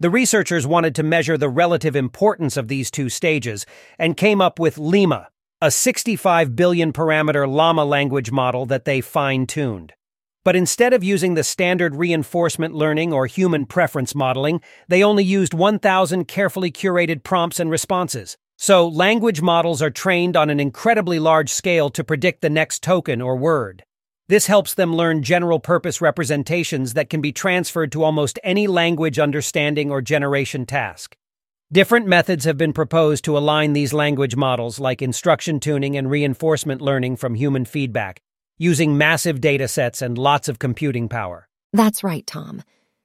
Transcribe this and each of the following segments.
The researchers wanted to measure the relative importance of these two stages and came up with Lima, a 65 billion parameter llama language model that they fine tuned. But instead of using the standard reinforcement learning or human preference modeling, they only used 1,000 carefully curated prompts and responses. So, language models are trained on an incredibly large scale to predict the next token or word. This helps them learn general purpose representations that can be transferred to almost any language understanding or generation task. Different methods have been proposed to align these language models, like instruction tuning and reinforcement learning from human feedback, using massive data sets and lots of computing power. That's right, Tom.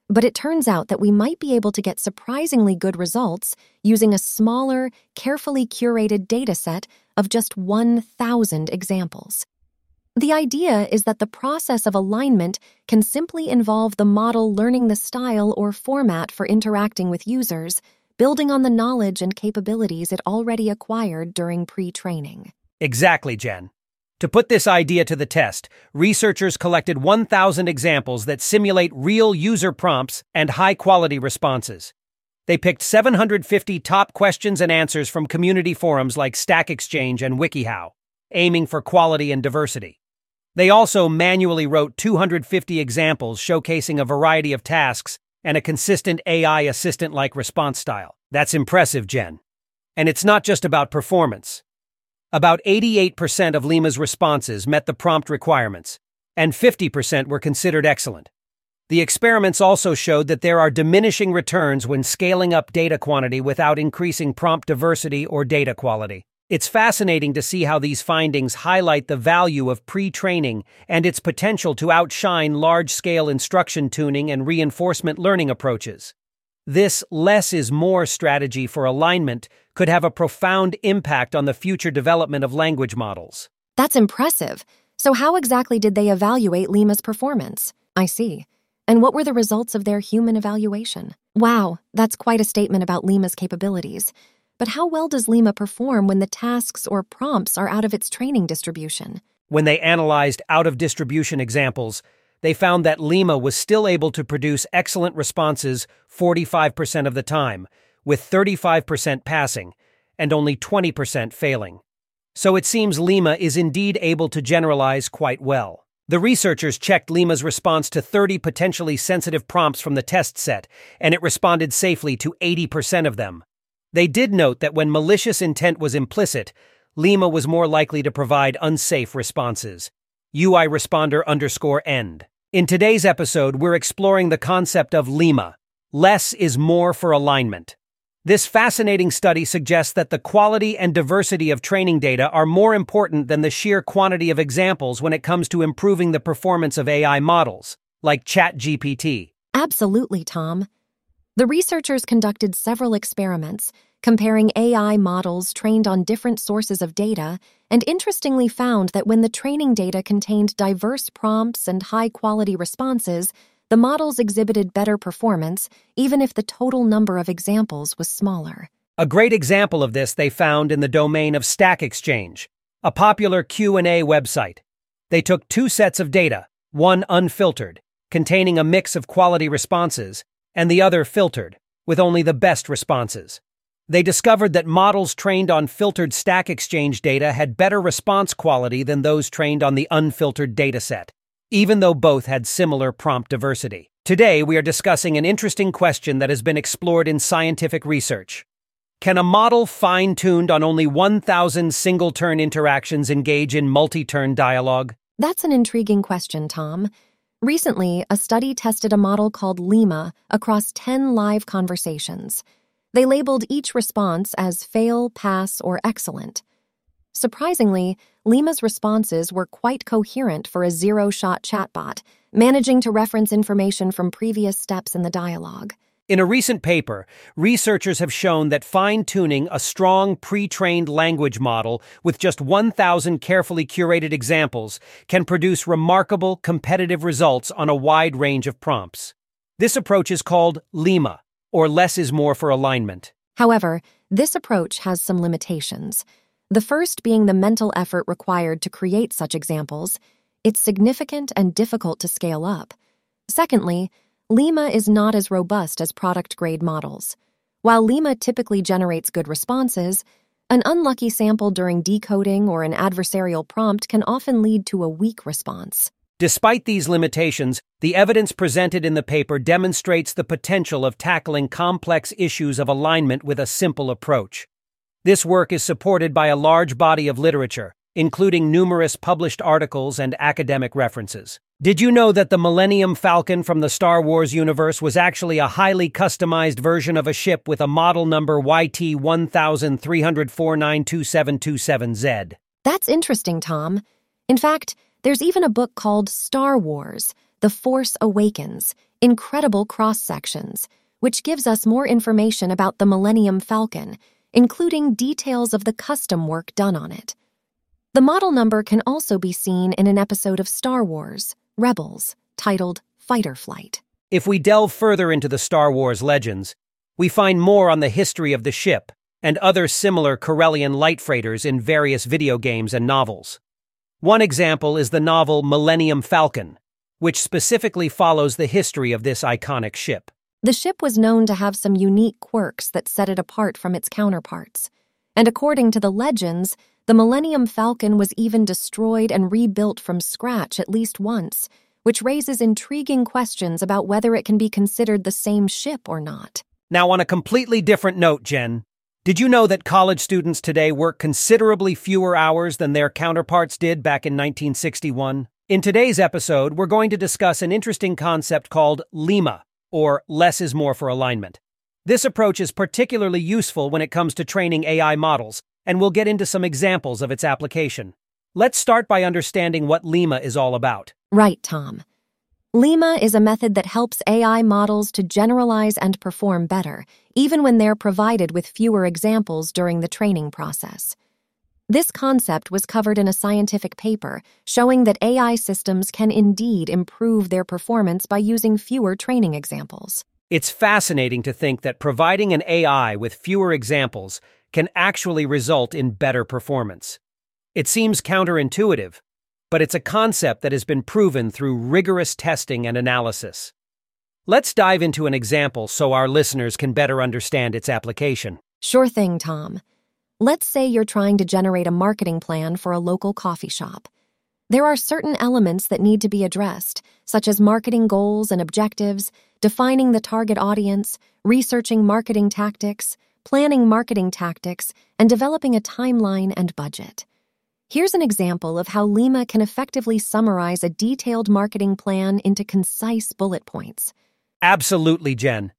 But it turns out that we might be able to get surprisingly good results using a smaller, carefully curated data set of just 1,000 examples. The idea is that the process of alignment can simply involve the model learning the style or format for interacting with users building on the knowledge and capabilities it already acquired during pre training. Exactly, Jen. To put this idea to the test, researchers collected 1,000 examples that simulate real user prompts and high quality responses. They picked 750 top questions and answers from community forums like Stack Exchange and WikiHow, aiming for quality and diversity. They also manually wrote 250 examples showcasing a variety of tasks and a consistent AI assistant like response style. That's impressive, Jen. And it's not just about performance. About 88% of Lima's responses met the prompt requirements, and 50% were considered excellent. The experiments also showed that there are diminishing returns when scaling up data quantity without increasing prompt diversity or data quality. It's fascinating to see how these findings highlight the value of pre training and its potential to outshine large scale instruction tuning and reinforcement learning approaches. This less is more strategy for alignment could have a profound impact on the future development of language models. That's impressive. So, how exactly did they evaluate Lima's performance? I see. And what were the results of their human evaluation? Wow, that's quite a statement about Lima's capabilities. But how well does Lima perform when the tasks or prompts are out of its training distribution? When they analyzed out of distribution examples, they found that Lima was still able to produce excellent responses 45% of the time, with 35% passing and only 20% failing. So it seems Lima is indeed able to generalize quite well. The researchers checked Lima's response to 30 potentially sensitive prompts from the test set, and it responded safely to 80% of them. They did note that when malicious intent was implicit, Lima was more likely to provide unsafe responses. UI responder underscore end. In today's episode, we're exploring the concept of Lima. Less is more for alignment. This fascinating study suggests that the quality and diversity of training data are more important than the sheer quantity of examples when it comes to improving the performance of AI models, like ChatGPT. Absolutely, Tom. The researchers conducted several experiments comparing AI models trained on different sources of data and interestingly found that when the training data contained diverse prompts and high quality responses, the models exhibited better performance even if the total number of examples was smaller. A great example of this they found in the domain of Stack Exchange, a popular Q&A website. They took two sets of data, one unfiltered, containing a mix of quality responses, and the other filtered, with only the best responses. They discovered that models trained on filtered Stack Exchange data had better response quality than those trained on the unfiltered dataset, even though both had similar prompt diversity. Today, we are discussing an interesting question that has been explored in scientific research. Can a model fine tuned on only 1,000 single turn interactions engage in multi turn dialogue? That's an intriguing question, Tom. Recently, a study tested a model called Lima across 10 live conversations. They labeled each response as fail, pass, or excellent. Surprisingly, Lima's responses were quite coherent for a zero shot chatbot, managing to reference information from previous steps in the dialogue. In a recent paper, researchers have shown that fine tuning a strong pre trained language model with just 1,000 carefully curated examples can produce remarkable competitive results on a wide range of prompts. This approach is called LIMA, or less is more for alignment. However, this approach has some limitations. The first being the mental effort required to create such examples. It's significant and difficult to scale up. Secondly, Lima is not as robust as product grade models. While Lima typically generates good responses, an unlucky sample during decoding or an adversarial prompt can often lead to a weak response. Despite these limitations, the evidence presented in the paper demonstrates the potential of tackling complex issues of alignment with a simple approach. This work is supported by a large body of literature, including numerous published articles and academic references. Did you know that the Millennium Falcon from the Star Wars universe was actually a highly customized version of a ship with a model number YT 1304922727Z? That's interesting, Tom. In fact, there's even a book called Star Wars The Force Awakens Incredible Cross Sections, which gives us more information about the Millennium Falcon including details of the custom work done on it. The model number can also be seen in an episode of Star Wars, Rebels, titled Fighter Flight. If we delve further into the Star Wars legends, we find more on the history of the ship and other similar Corellian light freighters in various video games and novels. One example is the novel Millennium Falcon, which specifically follows the history of this iconic ship. The ship was known to have some unique quirks that set it apart from its counterparts. And according to the legends, the Millennium Falcon was even destroyed and rebuilt from scratch at least once, which raises intriguing questions about whether it can be considered the same ship or not. Now, on a completely different note, Jen, did you know that college students today work considerably fewer hours than their counterparts did back in 1961? In today's episode, we're going to discuss an interesting concept called LIMA, or less is more for alignment. This approach is particularly useful when it comes to training AI models, and we'll get into some examples of its application. Let's start by understanding what Lima is all about. Right, Tom. Lima is a method that helps AI models to generalize and perform better, even when they're provided with fewer examples during the training process. This concept was covered in a scientific paper showing that AI systems can indeed improve their performance by using fewer training examples. It's fascinating to think that providing an AI with fewer examples can actually result in better performance. It seems counterintuitive, but it's a concept that has been proven through rigorous testing and analysis. Let's dive into an example so our listeners can better understand its application. Sure thing, Tom. Let's say you're trying to generate a marketing plan for a local coffee shop. There are certain elements that need to be addressed, such as marketing goals and objectives, defining the target audience, researching marketing tactics, planning marketing tactics, and developing a timeline and budget. Here's an example of how Lima can effectively summarize a detailed marketing plan into concise bullet points. Absolutely, Jen.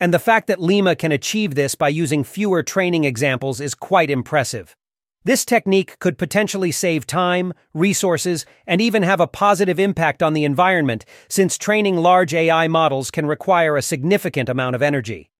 And the fact that Lima can achieve this by using fewer training examples is quite impressive. This technique could potentially save time, resources, and even have a positive impact on the environment, since training large AI models can require a significant amount of energy.